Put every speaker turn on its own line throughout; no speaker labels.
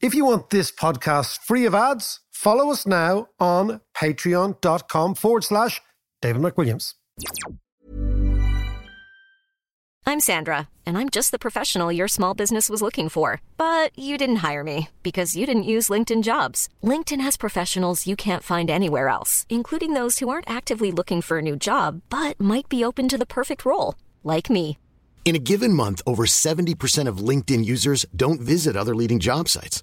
If you want this podcast free of ads, follow us now on patreon.com forward slash David McWilliams.
I'm Sandra, and I'm just the professional your small business was looking for. But you didn't hire me because you didn't use LinkedIn jobs. LinkedIn has professionals you can't find anywhere else, including those who aren't actively looking for a new job but might be open to the perfect role, like me.
In a given month, over 70% of LinkedIn users don't visit other leading job sites.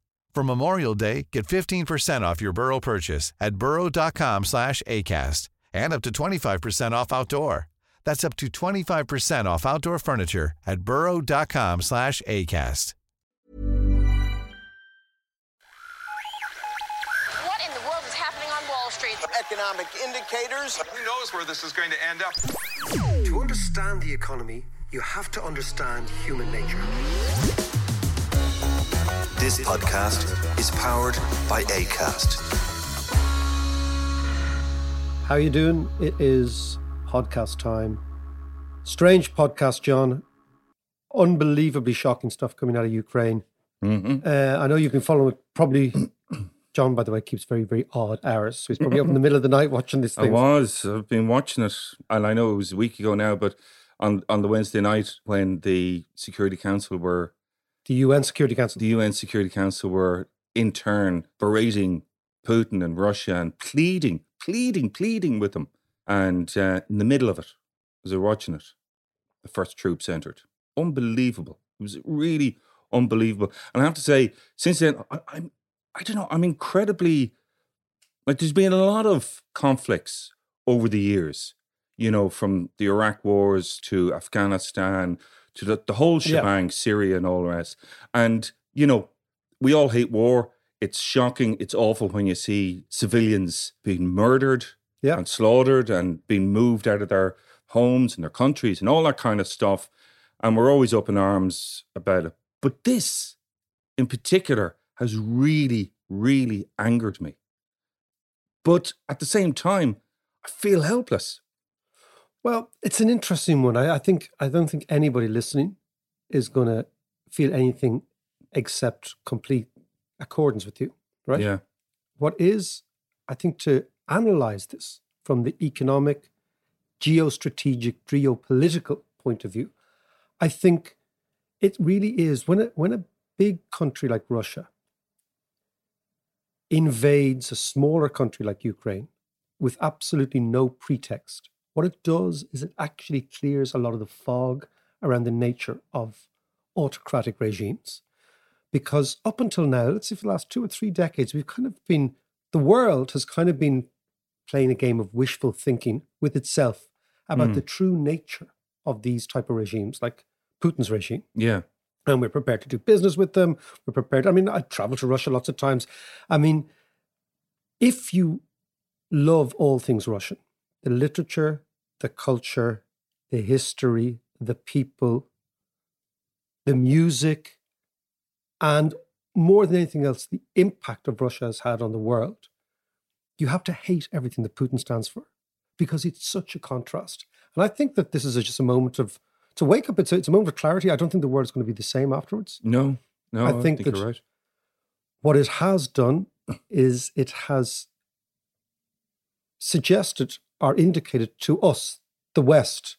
For Memorial Day, get 15% off your Burrow purchase at burrow.com slash ACAST and up to 25% off outdoor. That's up to 25% off outdoor furniture at burrow.com slash ACAST.
What in the world is happening on Wall Street?
Economic indicators.
Who knows where this is going to end up?
To understand the economy, you have to understand human nature.
This podcast is powered by ACAST.
How you doing? It is podcast time. Strange podcast, John. Unbelievably shocking stuff coming out of Ukraine.
Mm-hmm.
Uh, I know you've been following it. Probably, John, by the way, keeps very, very odd hours. So he's probably up in the middle of the night watching this
I was. I've been watching it, and I know it was a week ago now, but on, on the Wednesday night when the Security Council were,
The UN Security Council.
the UN Security Council were in turn berating Putin and Russia and pleading, pleading, pleading with them. And uh, in the middle of it, as I was watching it, the first troops entered. Unbelievable. It was really unbelievable. And I have to say, since then, I, I'm, I don't know, I'm incredibly, like, there's been a lot of conflicts over the years, you know, from the Iraq wars to Afghanistan to the, the whole
Yeah.
shebang, Syria and all the rest. And, you know, we all hate war. It's shocking. It's awful when you see civilians being murdered
Yeah.
and slaughtered and being moved out of their homes and their countries and all that kind of stuff. And we're always up in arms about it. But this in particular has really, really angered me. But at the same time, I feel helpless.
Well, it's an interesting one. I, I think I don't think anybody listening is going to feel anything except complete accordance with you, right?
Yeah.
What is, I think, to analyze this from the economic, geostrategic, geopolitical point of view, I think it really is when a, when a big country like Russia invades a smaller country like Ukraine with absolutely no pretext, what it does is it actually clears a lot of the fog around the nature of autocratic regimes. Because up until now, let's say for the last two or three decades, we've kind of been, the world has kind of been playing a game of wishful thinking with itself about
Mm.
the true nature of these type of regimes, like Putin's regime
Yeah.
and we're prepared to do business with them. We're prepared. I mean, I travel to Russia lots of times. I mean, if you love all things Russian, the literature, the culture, the history, the people, the music, and more than anything else, the impact of Russia has had on the world, you have to hate everything that Putin stands for because it's such a contrast. And I think that this is just a moment of to wake up. It's a, it's a moment of clarity. I don't think the world's going to be the same afterwards.
No, no,
I
I
think
think,
that-
you're right.
What it has done is it has suggested or indicated to us, the West,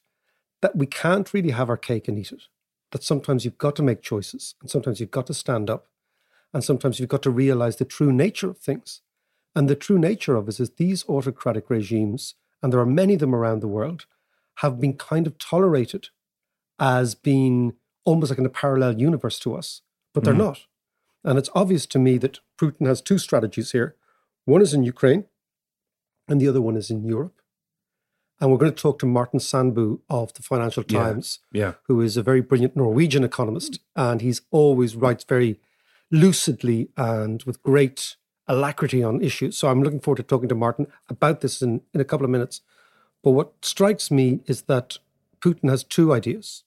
that we can't really have our cake and eat it. That sometimes you've got to make choices, and sometimes you've got to stand up, and sometimes you've got to realize the true nature of things. And the true nature of it is these autocratic regimes, and there are many of them around the world, have been kind of tolerated as being almost like in a parallel universe to us, but they're
Mhm.
not. And it's obvious to me that Putin has two strategies here. One is in Ukraine, and the other one is in Europe. And we're going to talk to Martin Sandbu of the Financial
Yeah.
Times,
Yeah.
who is a very brilliant Norwegian economist, and he's always writes very lucidly and with great alacrity on issues. So I'm looking forward to talking to Martin about this in, in a couple of minutes. But what strikes me is that Putin has two ideas.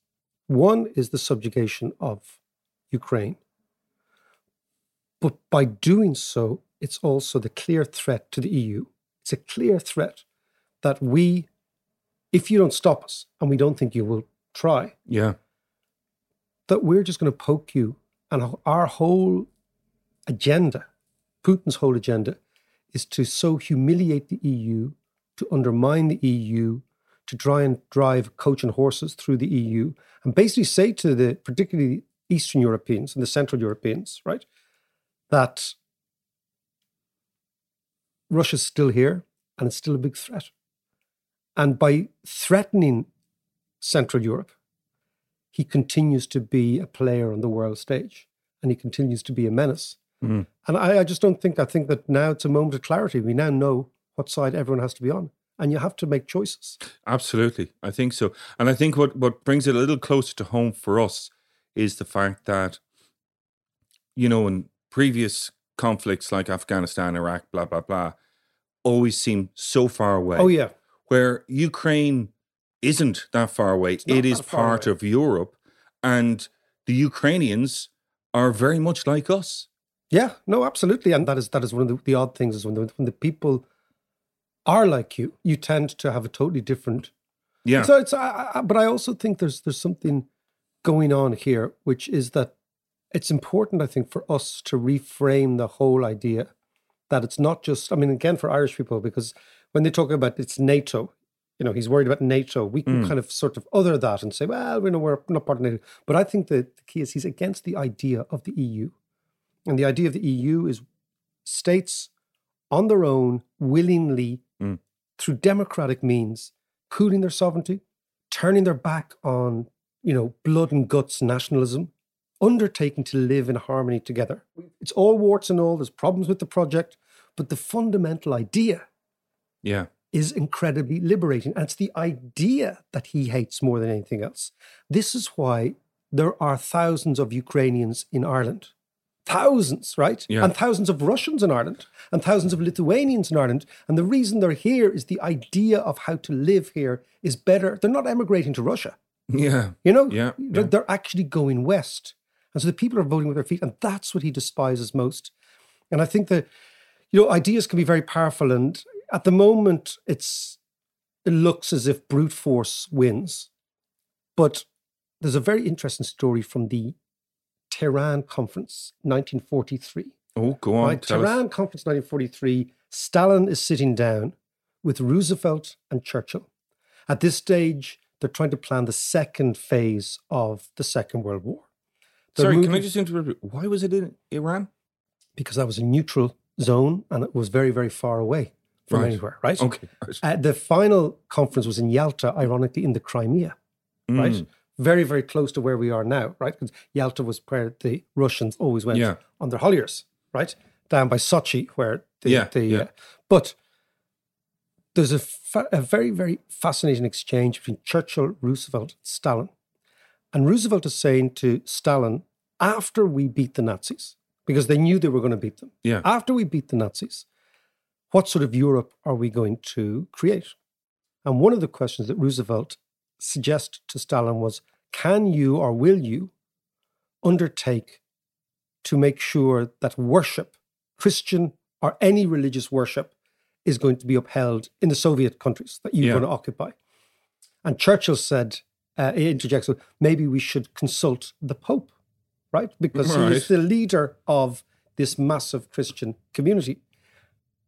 One is the subjugation of Ukraine. But by doing so, it's also the clear threat to the EU. It's a clear threat that we, if you don't stop us, and we don't think you will try,
Yeah.
that we're just going to poke you. And our whole agenda, Putin's whole agenda, is to so humiliate the EU, to undermine the EU, to try and drive coach and horses through the EU, and basically say to the particularly Eastern Europeans and the Central Europeans, right, that Russia's still here and it's still a big threat. And by threatening Central Europe, he continues to be a player on the world stage and he continues to be a menace.
Mm.
And I, I just don't think, I think that now it's a moment of clarity. We now know what side everyone has to be on. And you have to make choices.
Absolutely. I think so. And I think what, what brings it a little closer to home for us is the fact that, you know, in previous conflicts like Afghanistan, Iraq, blah, blah, blah, always seem so far away.
Oh, yeah.
Where Ukraine isn't that far away.
not
It is part
away.
of Europe. And the Ukrainians are very much like us.
Yeah, no, absolutely. And that is that is one of the, the odd things is when the, when the people are like you, you tend to have a totally different
Yeah.
So it's, I, I, but I also think there's there's something going on here, which is that it's important, I think, for us to reframe the whole idea that it's not just. I mean, again, for Irish people, because when they talk about it's NATO, you know, he's worried about NATO. We can
Mm.
kind of sort of other that and say, well, we know we're not part of NATO. But I think that the key is he's against the idea of the EU, and the idea of the EU is states on their own willingly
Mm.
through democratic means pooling their sovereignty, turning their back on, you know, blood and guts nationalism, undertaking to live in harmony together. It's all warts and all, there's problems with the project, but the fundamental idea
Yeah.
is incredibly liberating. And it's the idea that he hates more than anything else. This is why there are thousands of Ukrainians in Ireland. Thousands, right?
Yeah.
And thousands of Russians in Ireland and thousands of Lithuanians in Ireland. And the reason they're here is the idea of how to live here is better. They're not emigrating to Russia.
Yeah.
You know,
Yeah,
They're,
yeah.
they're actually going west. And so the people are voting with their feet. And that's what he despises most. And I think that, you know, ideas can be very powerful. And at the moment, it's it looks as if brute force wins. But there's a very interesting story from the Tehran Conference, 1943.
Oh, go on.
Right,
tell us.
Tehran Conference 1943, Stalin is sitting down with Roosevelt and Churchill. At this stage, they're trying to plan the second phase of the Second World War. They're
Sorry, can I
moving-
just interrupt? Why was it in Iran?
Because that was a neutral zone and it was very, very far away from
Right.
anywhere, right?
Okay.
Uh, the final conference was in Yalta, ironically, in the Crimea, right?
Mm.
Very, very close to where we are now, right? Because Yalta was where the Russians always went
Yeah.
on their holiers, right? Down by Sochi, where the,
Yeah,
the
yeah.
Uh, but there's a, fa- a very, very fascinating exchange between Churchill, Roosevelt, and Stalin. And Roosevelt is saying to Stalin, after we beat the Nazis, because they knew they were going to beat them,
Yeah.
after we beat the Nazis, what sort of Europe are we going to create? And one of the questions that Roosevelt suggested to Stalin was can you or will you undertake to make sure that worship, Christian or any religious worship, is going to be upheld in the Soviet countries that you're
Yeah.
going to occupy? And Churchill said, uh, he interjects, maybe we should consult the Pope, right? Because he
Right.
is the leader of this massive Christian community.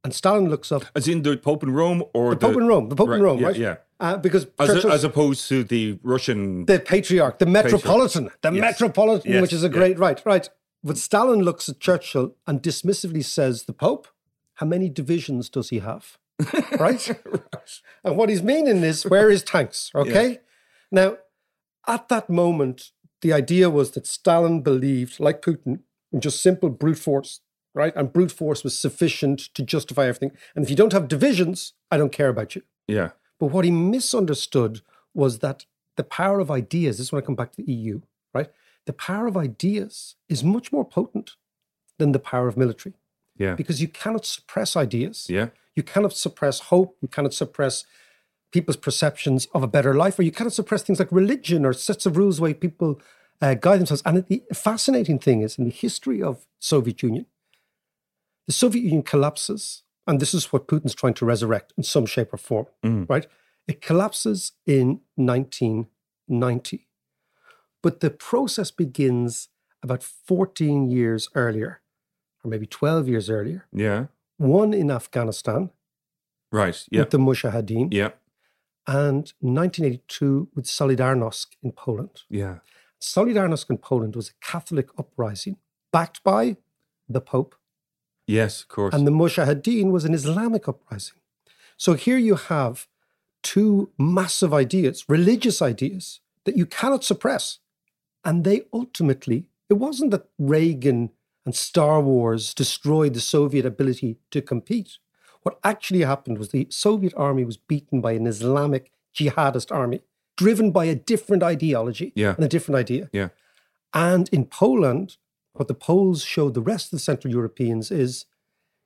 And Stalin looks up
As in the Pope in Rome or
the Pope in Rome, the Pope in Rome,
yeah,
right?
Yeah.
Uh, because
As,
Churchill,
as opposed to the Russian.
the patriarch, the metropolitan, the
Yes.
metropolitan,
Yes,
which is a
yeah.
great right, right. But Stalin looks at Churchill and dismissively says, "The Pope, how many divisions does he have?" right? And what he's meaning is, where is tanks? Okay. Now, at that moment, the idea was that Stalin believed, like Putin, in just simple brute force, right? And brute force was sufficient to justify everything. And if you don't have divisions, I don't care about you.
yeah.
But what he misunderstood was that the power of ideas, this is when I come back to the EU, right? The power of ideas is much more potent than the power of military.
Yeah.
Because you cannot suppress ideas.
Yeah.
You cannot suppress hope. You cannot suppress people's perceptions of a better life, or you cannot suppress things like religion or sets of rules way people uh, guide themselves. And the fascinating thing is, in the history of Soviet Union, the Soviet Union collapses, and this is what Putin's trying to resurrect in some shape or form,
Mm.
right? It collapses in 1990, but the process begins about 14 years earlier, or maybe 12 years earlier.
Yeah.
One in Afghanistan
Right. Yeah.
with the Mujahideen,
Yeah.
and 1982 with Solidarnosc in Poland.
Yeah.
Solidarnosc in Poland was a Catholic uprising backed by the Pope,
Yes, of course.
and the Mujahideen was an Islamic uprising. So here you have two massive ideas, religious ideas that you cannot suppress. And they ultimately, it wasn't that Reagan and Star Wars destroyed the Soviet ability to compete. What actually happened was the Soviet army was beaten by an Islamic jihadist army, driven by a different ideology
Yeah.
and a different idea.
yeah.
And in Poland, what the Poles showed the rest of the Central Europeans is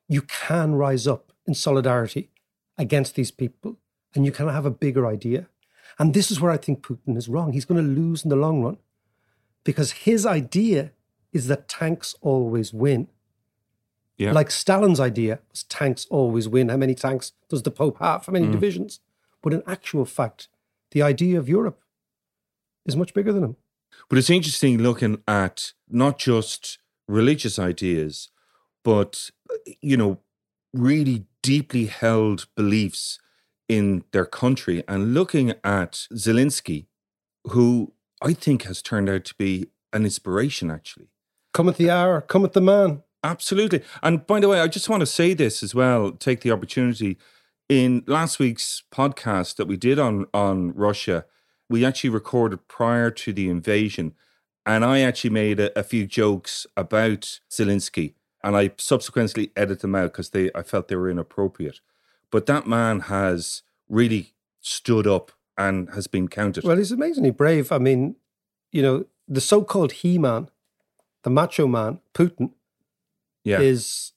you can rise up in solidarity against these people and you can have a bigger idea. And this is where I think Putin is wrong. He's going to lose in the long run because his idea is that tanks always win.
Yeah.
Like Stalin's idea was tanks always win. How many tanks does the Pope have? How many
Mm.
divisions? But in actual fact, the idea of Europe is much bigger than him.
But it's interesting looking at not just religious ideas, but, you know, really deeply held beliefs in their country and looking at Zelensky, who I think has turned out to be an inspiration, actually.
Come Cometh the hour, come cometh the man.
Absolutely. And by the way, I just want to say this as well, take the opportunity. In last week's podcast that we did on, on Russia, we actually recorded prior to the invasion. And I actually made a, a few jokes about Zelensky. And I subsequently edited them out because they I felt they were inappropriate. But that man has really stood up and has been counted.
Well, he's amazingly brave. I mean, you know, the so called He Man, the macho man, Putin,
yeah.
is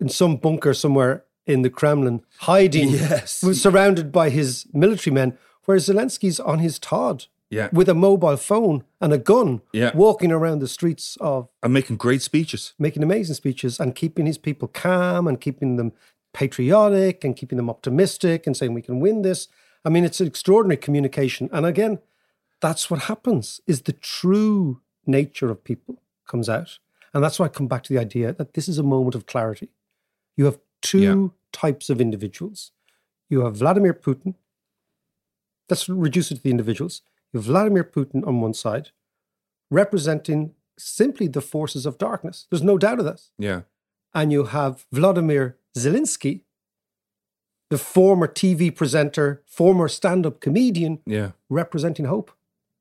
in some bunker somewhere in the Kremlin, hiding,
Yes.
surrounded by his military men, whereas Zelensky's on his Todd
yeah.
with a mobile phone and a gun,
Yeah.
walking around the streets of
And making great speeches.
making amazing speeches and keeping his people calm and keeping them patriotic and keeping them optimistic and saying we can win this. I mean, it's an extraordinary communication. And again, that's what happens is the true nature of people comes out. And that's why I come back to the idea that this is a moment of clarity. You have two
Yeah.
types of individuals. You have Vladimir Putin. Let's reduce it to the individuals. You have Vladimir Putin on one side, representing simply the forces of darkness. There's no doubt of this.
Yeah.
And you have Vladimir Zelensky, the former TV presenter, former stand up comedian,
Yeah.
representing hope.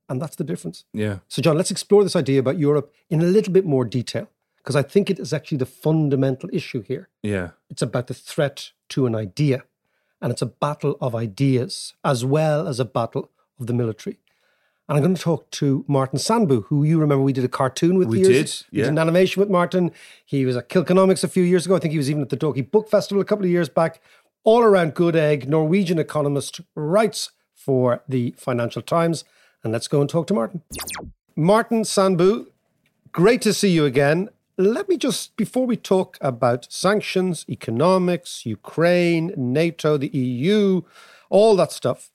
And that's the difference.
Yeah.
So, John, let's explore this idea about Europe in a little bit more detail, because I think it is actually the fundamental issue here.
Yeah.
It's about the threat to an idea, and it's a battle of ideas as well as a battle of the military. And I'm going to talk to Martin Sandbu, who you remember we did a cartoon with.
We
years.
did,
We did an animation with Martin. He was at Kilkenomics a few years ago. I think he was even at the Dalkey Book Festival a couple of years back. All around good egg, Norwegian economist, writes for the Financial Times. And let's go and talk to Martin. Martin Sandbu, great to see you again. Let me just, before we talk about sanctions, economics, Ukraine, NATO, the EU, all that stuff,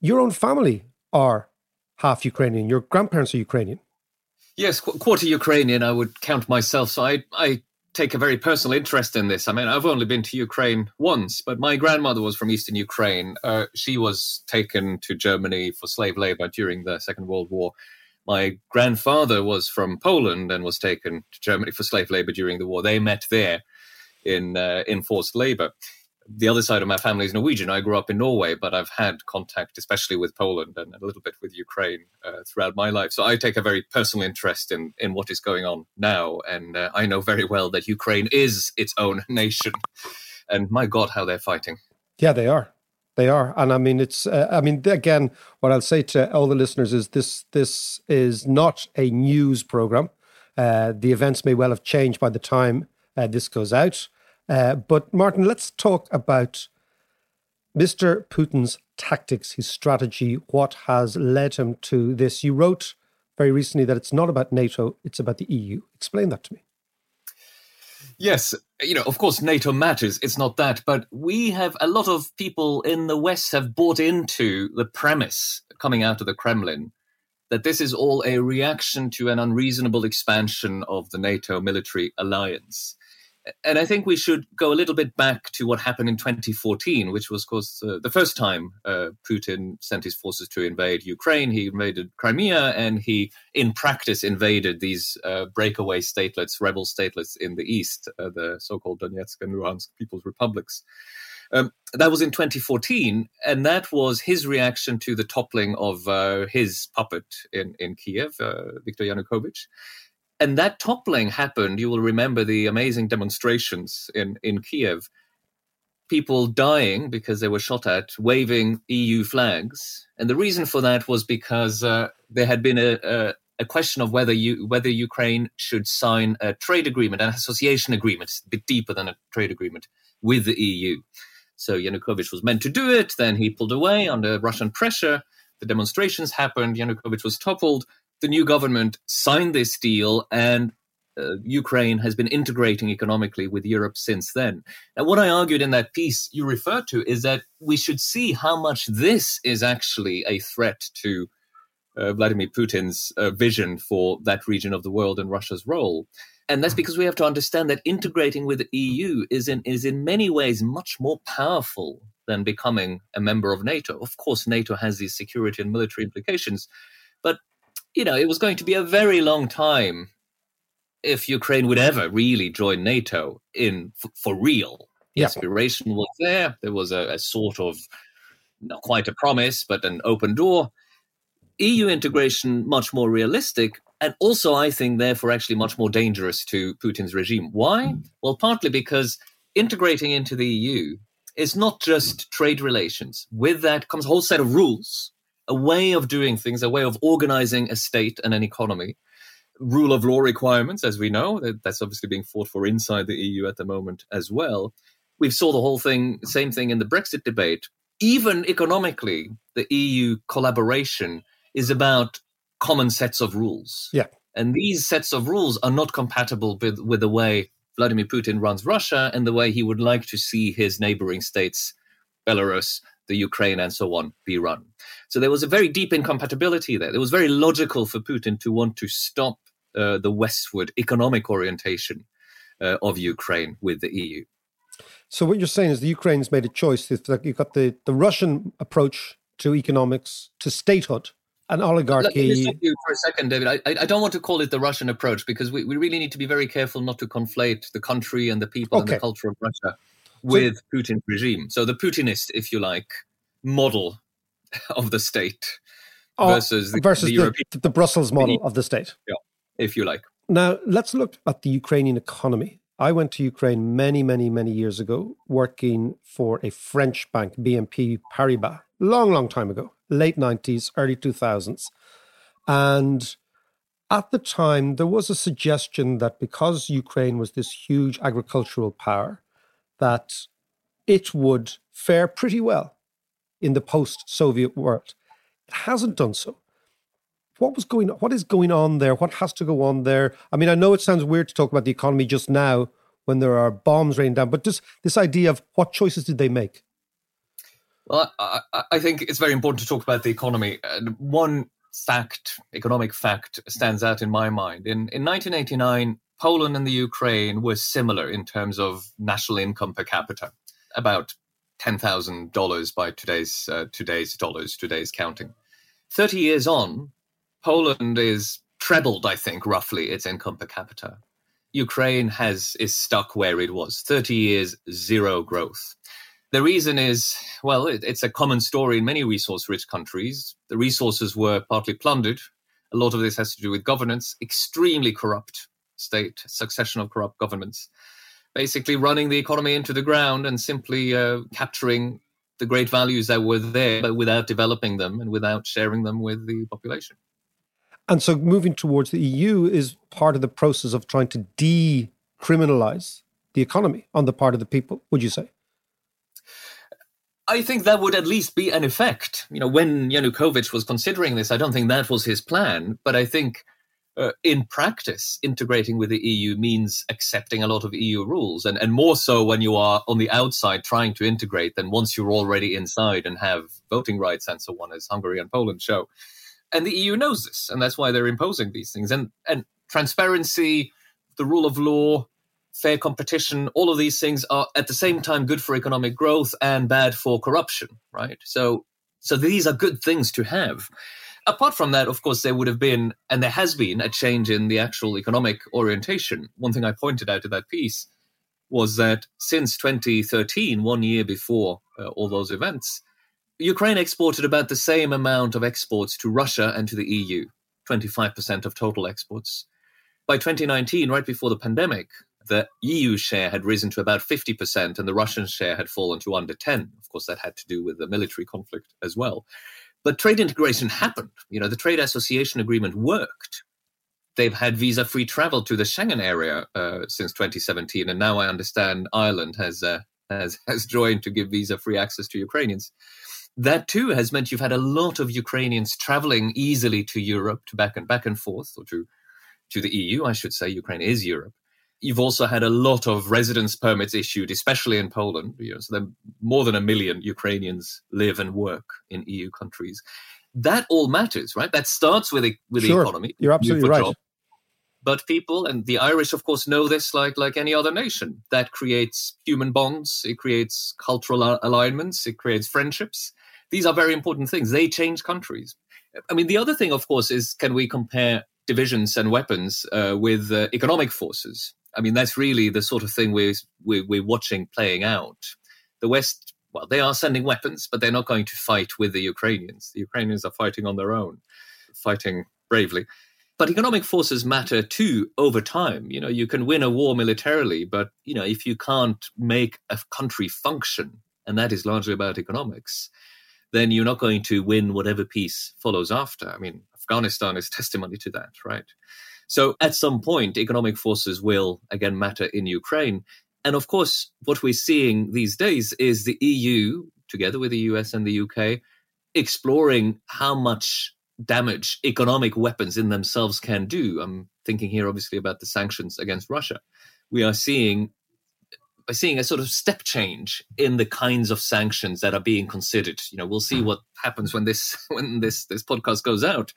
your own family are half Ukrainian. Your grandparents are Ukrainian.
Yes, qu- quarter Ukrainian, I would count myself. So I, I take a very personal interest in this. I mean, I've only been to Ukraine once, but my grandmother was from Eastern Ukraine. Uh, she was taken to Germany for slave labor during the Second World War. My grandfather was from Poland and was taken to Germany for slave labor during the war. They met there in uh, in forced labor. The other side of my family is Norwegian. I grew up in Norway, but I've had contact, especially with Poland and a little bit with Ukraine uh, throughout my life. So I take a very personal interest in in what is going on now, and uh, I know very well that Ukraine is its own nation. And my God, how they're fighting!
Yeah, they are. They are, and I mean, it's. Uh, I mean, again, what I'll say to all the listeners is this: this is not a news program. Uh, the events may well have changed by the time uh, this goes out, Uh, but Martin, let's talk about Mr. Putin's tactics, his strategy, what has led him to this. You wrote very recently that it's not about NATO, it's about the EU. Explain that to me.
Yes, you know, of course, NATO matters. It's not that. But we have a lot of people in the West have bought into the premise coming out of the Kremlin that this is all a reaction to an unreasonable expansion of the NATO military alliance. And I think we should go a little bit back to what happened in 2014, which was, of course, uh, the first time uh, Putin sent his forces to invade Ukraine. He invaded Crimea and he, in practice, invaded these uh, breakaway statelets, rebel statelets in the east, uh, the so called Donetsk and Luhansk People's Republics. Um, that was in 2014, and that was his reaction to the toppling of uh, his puppet in in Kiev, uh, Viktor Yanukovych. And that toppling happened. You will remember the amazing demonstrations in in Kiev. People dying because they were shot at, waving EU flags, and the reason for that was because uh, there had been a, a a question of whether you whether Ukraine should sign a trade agreement, an association agreement, a bit deeper than a trade agreement with the EU. So Yanukovych was meant to do it. Then he pulled away under Russian pressure. The demonstrations happened. Yanukovych was toppled. The new government signed this deal, and uh, Ukraine has been integrating economically with Europe since then. And what I argued in that piece you referred to is that we should see how much this is actually a threat to uh, Vladimir Putin's uh, vision for that region of the world and Russia's role and that's because we have to understand that integrating with the EU is in is in many ways much more powerful than becoming a member of NATO. Of course, NATO has these security and military implications, but you know, it was going to be a very long time if Ukraine would ever really join NATO in f- for real. The yeah. aspiration was there. There was a, a sort of not quite a promise, but an open door. EU integration much more realistic, and also I think therefore actually much more dangerous to Putin's regime. Why? Mm. Well, partly because integrating into the EU is not just trade relations. With that comes a whole set of rules, a way of doing things, a way of organizing a state and an economy. Rule of law requirements, as we know, that's obviously being fought for inside the EU at the moment as well. We saw the whole thing, same thing in the Brexit debate. Even economically, the EU collaboration is about common sets of rules.
Yeah.
And these sets of rules are not compatible with, with the way Vladimir Putin runs Russia and the way he would like to see his neighboring states, Belarus, the Ukraine, and so on, be run. So there was a very deep incompatibility there. It was very logical for Putin to want to stop uh, the westward economic orientation uh, of Ukraine with the EU.
So what you're saying is the Ukraine's made a choice. It's like you've got the, the Russian approach to economics, to statehood, an oligarchy.
Let me stop you for a second, David. I, I don't want to call it the Russian approach because we, we really need to be very careful not to conflate the country and the people okay. and the culture of Russia with so, Putin's regime. So the Putinist, if you like, model of the state oh, versus the,
versus
the,
European, the, the Brussels model of the state.
Yeah, if you like.
Now let's look at the Ukrainian economy. I went to Ukraine many, many, many years ago, working for a French bank, BNP Paribas, long, long time ago late 90s, early 2000s. And at the time, there was a suggestion that because Ukraine was this huge agricultural power, that it would fare pretty well in the post-Soviet world. It hasn't done so. What was going? What is going on there? What has to go on there? I mean, I know it sounds weird to talk about the economy just now when there are bombs raining down, but just this idea of what choices did they make?
Well, I, I, think it's very important to talk about the economy. One fact, economic fact, stands out in my mind. In, in 1989, Poland and the Ukraine were similar in terms of national income per capita, about $10,000 by today's, uh, today's dollars, today's counting. 30 years on, Poland is trebled, I think, roughly its income per capita. Ukraine has is stuck where it was. 30 years, zero growth. The reason is, well, it, it's a common story in many resource rich countries. The resources were partly plundered. A lot of this has to do with governance, extremely corrupt state, succession of corrupt governments, basically running the economy into the ground and simply uh, capturing the great values that were there, but without developing them and without sharing them with the population.
And so moving towards the EU is part of the process of trying to decriminalize the economy on the part of the people, would you say?
I think that would at least be an effect. You know, when Yanukovych was considering this, I don't think that was his plan, but I think uh, in practice, integrating with the EU means accepting a lot of EU rules, and, and more so when you are on the outside trying to integrate than once you're already inside and have voting rights and so on, as Hungary and Poland show. And the EU knows this, and that's why they're imposing these things. And and transparency, the rule of law, fair competition, all of these things are at the same time good for economic growth and bad for corruption, right? So so these are good things to have. Apart from that, of course, there would have been, and there has been, a change in the actual economic orientation. One thing I pointed out in that piece was that since 2013, one year before uh, all those events, Ukraine exported about the same amount of exports to Russia and to the EU, 25% of total exports. By 2019, right before the pandemic, the EU share had risen to about 50% and the Russian share had fallen to under 10. Of course, that had to do with the military conflict as well. But trade integration happened. You know, the trade association agreement worked. They've had visa free travel to the Schengen area uh, since 2017. And now I understand Ireland has, uh, has, has joined to give visa free access to Ukrainians. That too has meant you've had a lot of Ukrainians traveling easily to Europe, to back and back and forth, or to, to the EU, I should say. Ukraine is Europe you've also had a lot of residence permits issued, especially in Poland. You know, so then more than a million Ukrainians live and work in EU countries. That all matters, right? That starts with the, with
sure.
the economy.
You're absolutely right. Job.
But people and the Irish, of course, know this like like any other nation. That creates human bonds. It creates cultural alignments. It creates friendships. These are very important things. They change countries. I mean, the other thing, of course, is can we compare divisions and weapons uh, with uh, economic forces? I mean, that's really the sort of thing we're, we're, watching playing out. The West, well, they are sending weapons, but they're not going to fight with the Ukrainians. The Ukrainians are fighting on their own, fighting bravely. But economic forces matter too over time. You know, you can win a war militarily, but, you know, if you can't make a country function, and that is largely about economics, then you're not going to win whatever peace follows after. I mean, Afghanistan is testimony to that, right? So at some point, economic forces will again matter in Ukraine. And of course, what we're seeing these days is the EU, together with the US and the UK, exploring how much damage economic weapons in themselves can do. I'm thinking here, obviously, about the sanctions against Russia. We are seeing by seeing a sort of step change in the kinds of sanctions that are being considered. You know, we'll see hmm. what happens when this when this this podcast goes out.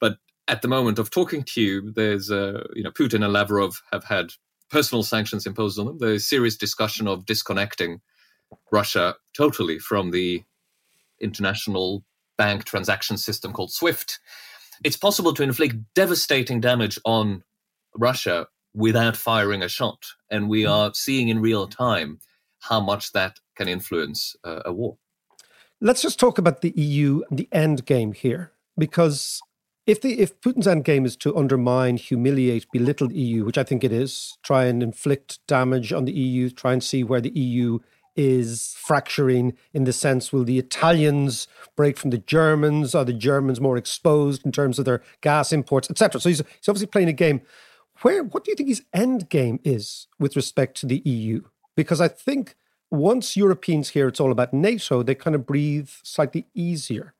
But at the moment of talking to you, there's uh, you know Putin and Lavrov have had personal sanctions imposed on them. There's serious discussion of disconnecting Russia totally from the international bank transaction system called SWIFT. It's possible to inflict devastating damage on Russia without firing a shot, and we are seeing in real time how much that can influence uh, a war.
Let's just talk about the EU and the end game here, because if the if Putin's end game is to undermine, humiliate, belittle the EU, which I think it is, try and inflict damage on the EU, try and see where the EU is fracturing in the sense will the Italians break from the Germans? Are the Germans more exposed in terms of their gas imports, etc.? So he's, he's obviously playing a game. Where what do you think his end game is with respect to the EU? Because I think once Europeans hear it's all about NATO, they kind of breathe slightly easier.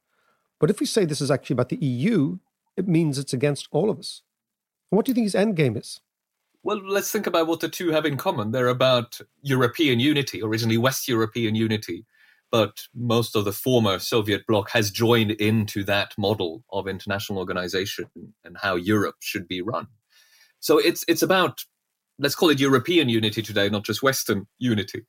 But if we say this is actually about the EU, it means it's against all of us. What do you think his end game is?
Well, let's think about what the two have in common. They're about European unity, originally West European unity, but most of the former Soviet bloc has joined into that model of international organization and how Europe should be run. So it's it's about let's call it European unity today, not just Western unity.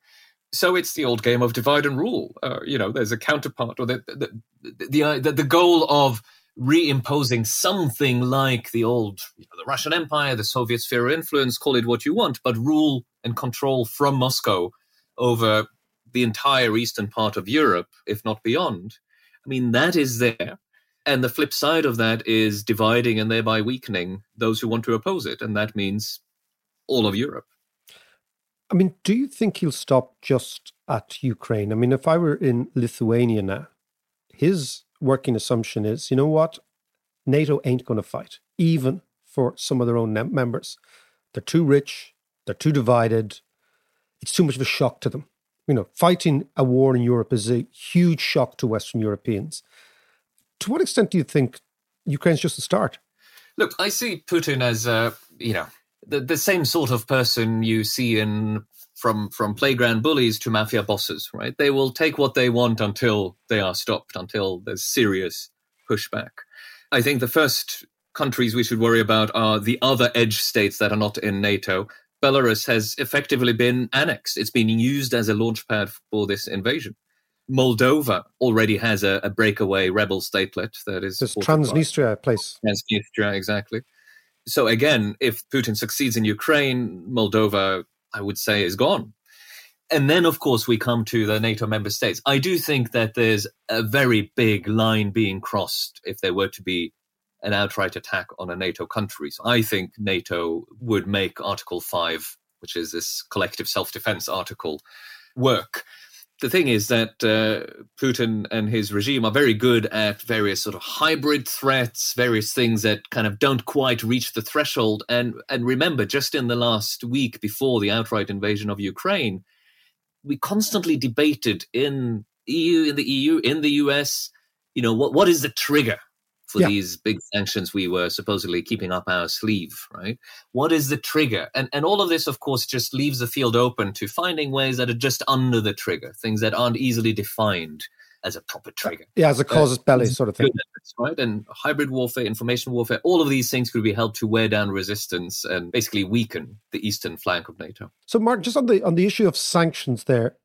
So it's the old game of divide and rule. Uh, you know, there's a counterpart, or the the the, the, the goal of reimposing something like the old, you know, the Russian Empire, the Soviet sphere of influence, call it what you want, but rule and control from Moscow over the entire eastern part of Europe, if not beyond. I mean, that is there. And the flip side of that is dividing and thereby weakening those who want to oppose it. And that means all of Europe.
I mean, do you think he'll stop just at Ukraine? I mean, if I were in Lithuania now, his working assumption is you know what? NATO ain't going to fight, even for some of their own members. They're too rich, they're too divided. it's too much of a shock to them. You know, fighting a war in Europe is a huge shock to Western Europeans. To what extent do you think Ukraine's just a start?
Look, I see Putin as, uh, you know, the, the same sort of person you see in from from playground bullies to mafia bosses, right? They will take what they want until they are stopped, until there's serious pushback. I think the first countries we should worry about are the other edge states that are not in NATO. Belarus has effectively been annexed. It's been used as a launchpad for this invasion. Moldova already has a, a breakaway rebel statelet that is
this Transnistria place.
Transnistria, exactly. So again, if Putin succeeds in Ukraine, Moldova, I would say, is gone. And then, of course, we come to the NATO member states. I do think that there's a very big line being crossed if there were to be an outright attack on a NATO country. So I think NATO would make Article 5, which is this collective self defense article, work the thing is that uh, Putin and his regime are very good at various sort of hybrid threats, various things that kind of don't quite reach the threshold. And and remember, just in the last week before the outright invasion of Ukraine, we constantly debated in EU, in the EU, in the US, you know, what what is the trigger for yeah. these big sanctions we were supposedly keeping up our sleeve, right? What is the trigger? And and all of this, of course, just leaves the field open to finding ways that are just under the trigger, things that aren't easily defined as a proper trigger.
Yeah, as a casus uh, belli sort of thing.
Right? And hybrid warfare, information warfare, all of these things could be helped to wear down resistance and basically weaken the eastern flank of NATO.
So Mark, just on the on the issue of sanctions there,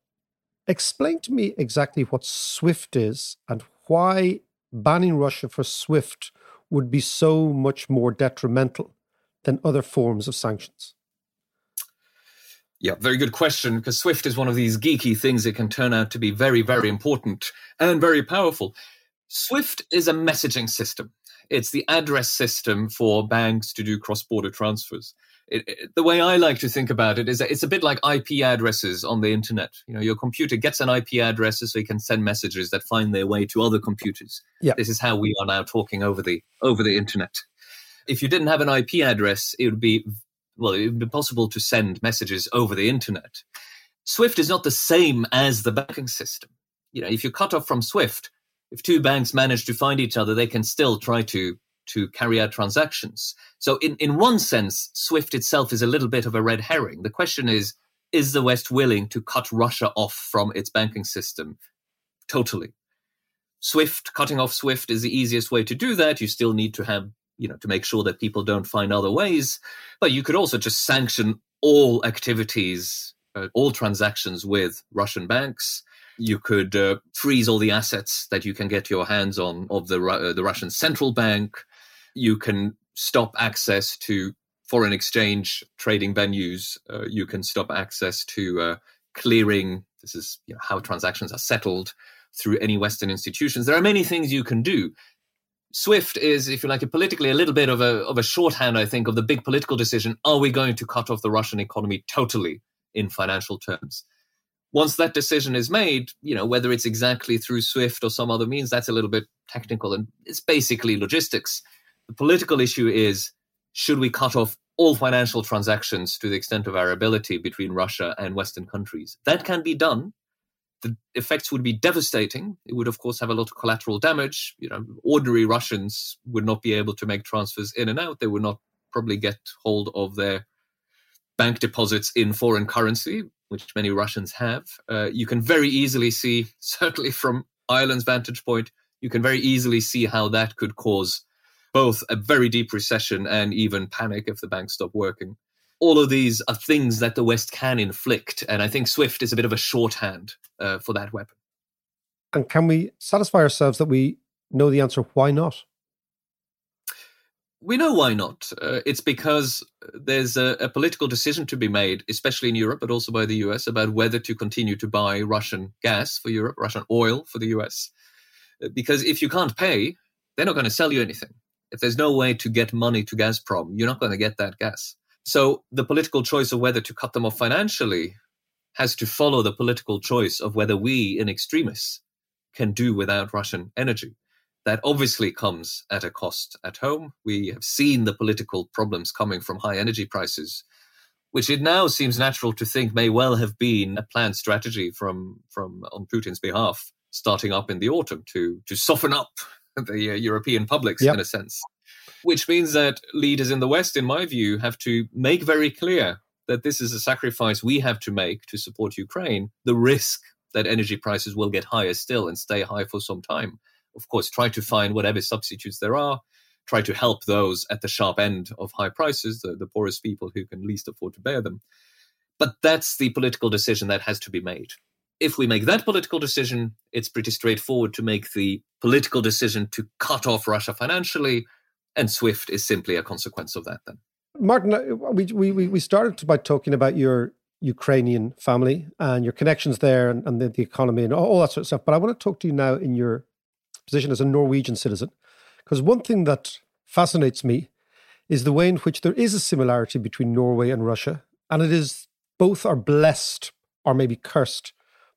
explain to me exactly what SWIFT is and why banning Russia for SWIFT would be so much more detrimental than other forms of sanctions?
Yeah, very good question. Because Swift is one of these geeky things that can turn out to be very, very important and very powerful. Swift is a messaging system. It's the address system for banks to do cross border transfers it, it, the way I like to think about it is that it's a bit like IP addresses on the internet. You know, your computer gets an IP address so you can send messages that find their way to other computers.
Yeah.
This is how we are now talking over the over the internet. If you didn't have an IP address, it would be well, it would be possible to send messages over the internet. Swift is not the same as the banking system. You know, if you cut off from Swift, if two banks manage to find each other, they can still try to to carry out transactions. So, in, in one sense, SWIFT itself is a little bit of a red herring. The question is is the West willing to cut Russia off from its banking system totally? SWIFT, cutting off SWIFT is the easiest way to do that. You still need to have, you know, to make sure that people don't find other ways. But you could also just sanction all activities, uh, all transactions with Russian banks. You could uh, freeze all the assets that you can get your hands on of the uh, the Russian central bank. You can stop access to foreign exchange trading venues. Uh, you can stop access to uh, clearing. This is you know, how transactions are settled through any Western institutions. There are many things you can do. SWIFT is, if you like, politically a little bit of a of a shorthand, I think, of the big political decision: Are we going to cut off the Russian economy totally in financial terms? Once that decision is made, you know whether it's exactly through SWIFT or some other means, that's a little bit technical, and it's basically logistics. The political issue is should we cut off all financial transactions to the extent of our ability between Russia and Western countries? That can be done. The effects would be devastating. It would, of course, have a lot of collateral damage. You know, ordinary Russians would not be able to make transfers in and out. They would not probably get hold of their bank deposits in foreign currency, which many Russians have. Uh, you can very easily see, certainly from Ireland's vantage point, you can very easily see how that could cause both a very deep recession and even panic if the banks stop working. All of these are things that the West can inflict, and I think SWIFT is a bit of a shorthand uh, for that weapon.
And can we satisfy ourselves that we know the answer? Why not?
We know why not. Uh, it's because there's a, a, political decision to be made, especially in Europe, but also by the US, about whether to continue to buy Russian gas for Europe, Russian oil for the US. Uh, because if you can't pay, they're not going to sell you anything. If there's no way to get money to Gazprom, you're not going to get that gas. So the political choice of whether to cut them off financially has to follow the political choice of whether we in extremis can do without Russian energy. That obviously comes at a cost at home. We have seen the political problems coming from high energy prices which it now seems natural to think may well have been a planned strategy from from on Putin's behalf, starting up in the autumn to to soften up the uh, European publics yep. in a sense. Which means that leaders in the West, in my view, have to make very clear that this is a sacrifice we have to make to support Ukraine. The risk that energy prices will get higher still and stay high for some time. Of course, try to find whatever substitutes there are. Try to help those at the sharp end of high prices, the, the poorest people who can least afford to bear them. But that's the political decision that has to be made. If we make that political decision, it's pretty straightforward to make the political decision to cut off Russia financially, and SWIFT is simply a consequence of that then.
Martin, uh, we, we, we started by talking about your Ukrainian family and your connections there and, and the, the, economy and all, all, that sort of stuff. But I want to talk to you now in your position as a Norwegian citizen. Because one thing that fascinates me is the way in which there is a similarity between Norway and Russia. And it is both are blessed or maybe cursed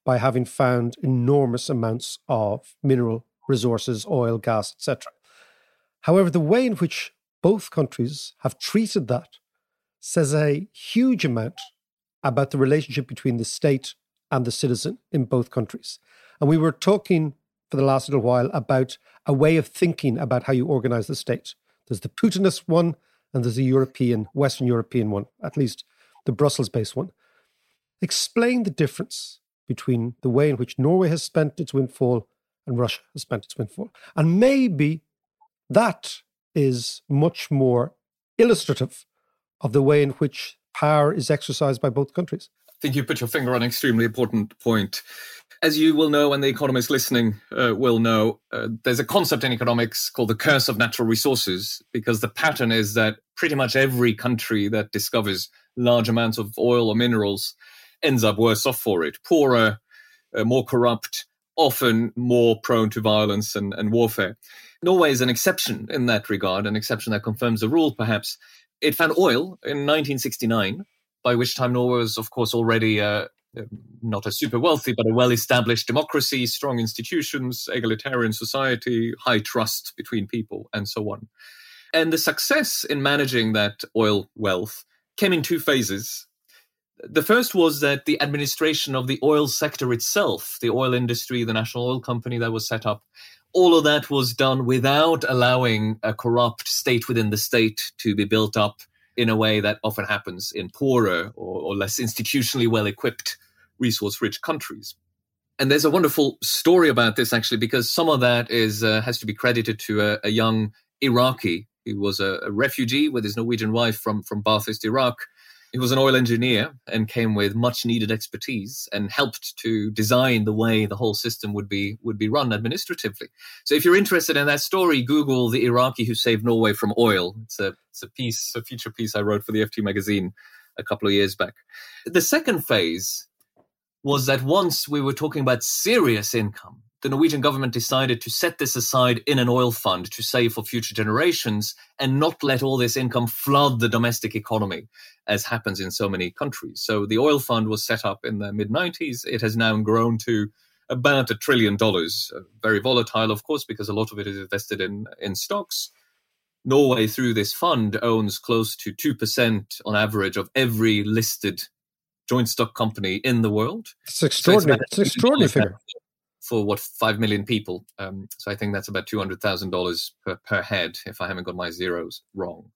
by having found enormous amounts of mineral resources, oil, gas, etc. However, the way in which both countries have treated that says a huge amount about the relationship between the state and the citizen in both countries. And we were talking for the last little while about a way of thinking about how you organize the state. There's the Putinist one, and there's the European, Western European one, at least the Brussels based one. Explain the difference between the way in which Norway has spent its windfall and Russia has spent its windfall. And maybe that is much more illustrative of the way in which power is exercised by both countries.
I think you put your finger on an extremely important point. As you will know, and the economists listening uh, will know, uh, there's a concept in economics called the curse of natural resources, because the pattern is that pretty much every country that discovers large amounts of oil or minerals ends up worse off for it, poorer, uh, more corrupt, often more prone to violence and, and warfare. Norway is an exception in that regard, an exception that confirms the rule, perhaps. It found oil in 1969, by which time Norway was, of course, already uh, not a super wealthy, but a well established democracy, strong institutions, egalitarian society, high trust between people, and so on. And the success in managing that oil wealth came in two phases. The first was that the administration of the oil sector itself, the oil industry, the national oil company that was set up, all of that was done without allowing a corrupt state within the state to be built up in a way that often happens in poorer or, or less institutionally well equipped, resource rich countries. And there's a wonderful story about this actually, because some of that is uh, has to be credited to a, a young Iraqi who was a, a, refugee with his Norwegian wife from from Baathist, Iraq, he was an oil engineer and came with much needed expertise and helped to design the way the whole system would be would be run administratively. So if you're interested in that story, Google the Iraqi who saved Norway from oil. It's a it's a piece, a feature piece I wrote for the FT magazine a couple of years back. The second phase was that once we were talking about serious income, the Norwegian government decided to set this aside in an oil fund to save for future generations and not let all this income flood the domestic economy, as happens in so many countries. So the oil fund was set up in the mid 90s. It has now grown to about a trillion dollars. Uh, very volatile, of course, because a lot of it is invested in, in stocks. Norway, through this fund, owns close to 2% on average of every listed joint stock company in the world.
It's extraordinary. So it's, it's an extraordinary figure
for what five million people. Um, so I think that's about two hundred thousand dollars per head, if I haven't got my zeros wrong.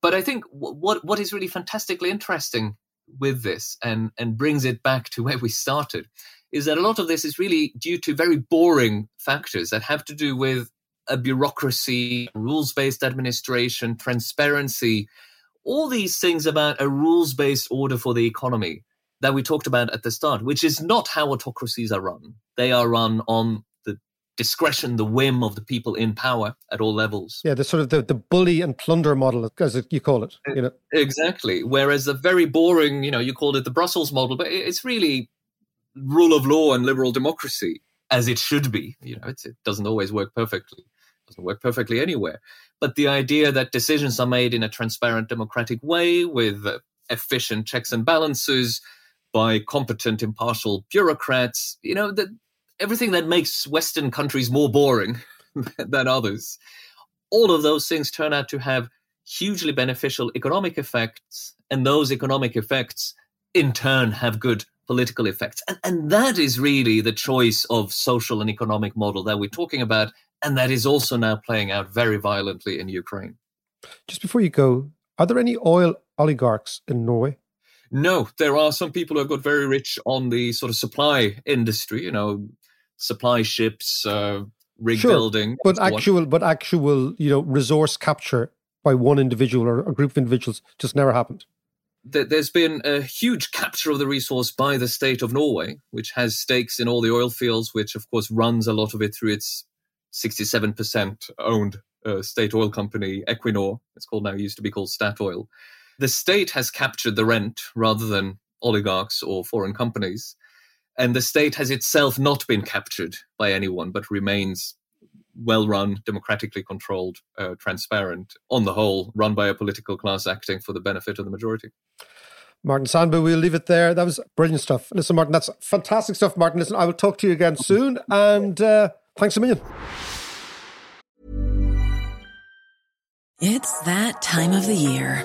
But I think w- what what is really fantastically interesting with this, and and brings it back to where we started, is that a lot of this is really due to very boring factors that have to do with a bureaucracy, rules based administration, transparency, all these things about a rules based order for the economy that we talked about at the start, which is not how autocracies are run. They are run on the discretion, the whim of the people in power at all levels.
Yeah, the sort of the, the bully and plunder model, as you call it. You know?
Exactly. Whereas the very boring, you know, you called it the Brussels model, but it's really rule of law and liberal democracy as it should be. You know, it doesn't always work perfectly. It doesn't work perfectly anywhere. But the idea that decisions are made in a transparent, democratic way with efficient checks and balances, by competent, impartial bureaucrats. You know, that everything that makes Western countries more boring than others. All of those things turn out to have hugely beneficial economic effects, and those economic effects in turn have good political effects. And, and that is really the choice of social and economic model that we're talking about, and that is also now playing out very violently in Ukraine.
Just before you go, are there any oil oligarchs in Norway?
No, there are some people who have got very rich on the sort of supply industry, you know, supply ships, uh, rig
Sure,
building.
But actual, but actual, you know, resource capture by one individual or a group of individuals just never happened.
There's been a huge capture of the resource by the state of Norway, which has stakes in all the oil fields, which of course runs a lot of it through its 67% owned uh, state oil company, Equinor. It's called now, used to be called Statoil. The state has captured the rent rather than oligarchs or foreign companies. And the state has itself not been captured by anyone, but remains well run, democratically controlled, uh, transparent, on the whole, run by a political class acting for the benefit of the majority.
Martin Sandbu, we'll leave it there. That was brilliant stuff. Listen, Martin, that's fantastic stuff, Martin. Listen, I will talk to you again soon. And uh, thanks a million.
It's that time of the year.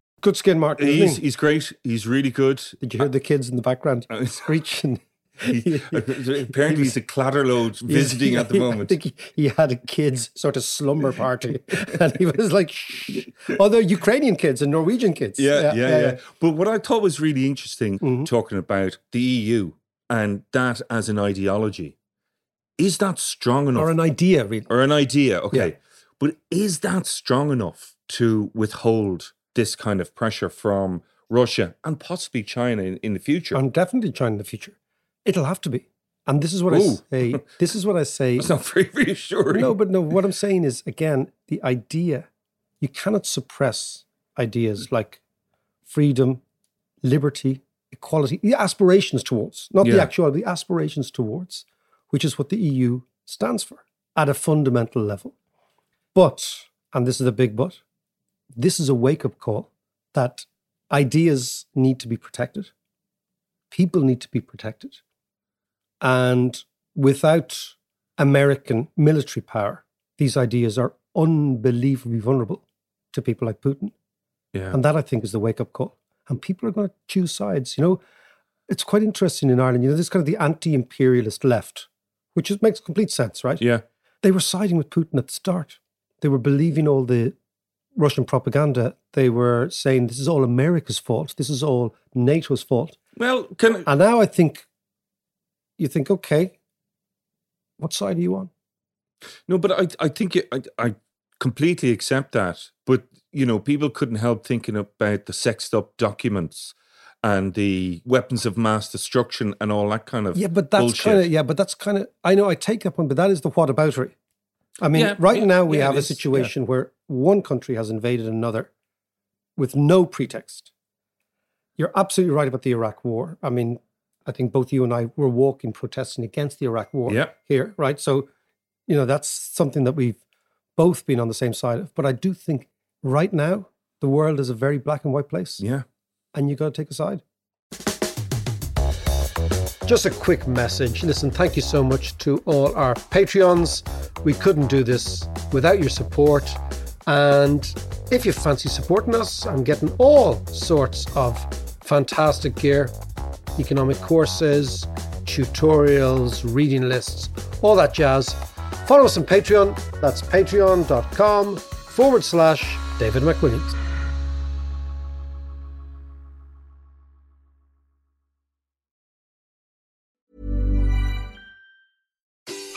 Good skin, Martin.
He's,
he?
he's great. He's really good.
Did you hear the kids in the background screeching?
He- apparently, he's a Clatterload visiting at the moment.
I think he, he had a kids sort of slumber party, and he was like, Shh. "Oh, Ukrainian kids and Norwegian kids."
Yeah, yeah, yeah, But what I thought was really interesting
Mm-hmm.
talking about the EU and that as an ideology, is that strong enough?
Or an idea, really.
Or an idea, okay.
Yeah.
But is that strong enough to withhold this kind of pressure from Russia and possibly China in, in the future?
And definitely China in the future. It'll have to be. And this is what
Ooh.
I say. This is what I say.
That's not very reassuring.
No, but no, what I'm saying is again, the idea, you cannot suppress ideas like freedom, liberty, equality, the aspirations towards, not the actual, the aspirations towards, which is what the EU stands for at a fundamental level. But, and this is a big but, this is a wake up call that ideas need to be protected, people need to be protected. And without American military power, these ideas are unbelievably vulnerable to people like Putin.
Yeah.
And that, I think, is the wake up call. And people are going to choose sides. You know, it's quite interesting in Ireland. You know, this kind of the anti imperialist left, which is, makes complete sense, right?
Yeah.
They were siding with Putin at the start. They were believing all the Russian propaganda. They were saying this is all America's fault. This is all NATO's fault.
Well, can
And now I think you think, okay, what side are you on?
No, but I, I think it, I, I completely accept that. But you know, people couldn't help thinking about the sexed up documents and the weapons of mass destruction and all that kind of
Yeah, but that's kind of yeah, but that's kind of I know I take that one, but that is the what whataboutery. I mean,
Yeah,
right
yeah,
now we
yeah,
have a situation where one country has invaded another with no pretext. You're absolutely right about the Iraq war. I mean, I think both you and I were walking protesting against the Iraq war
Yeah.
here, right? So, you know, that's something that we've both been on the same side. Of. But I do think right now the world is a very black and white place.
Yeah.
And you got to take a side. Just a quick message. Listen, thank you so much to all our Patreons. We couldn't do this without your support. And if you fancy supporting us and getting all sorts of fantastic gear, economic courses, tutorials, reading lists, all that jazz, follow us on Patreon. That's patreon.com forward slash David McWilliams.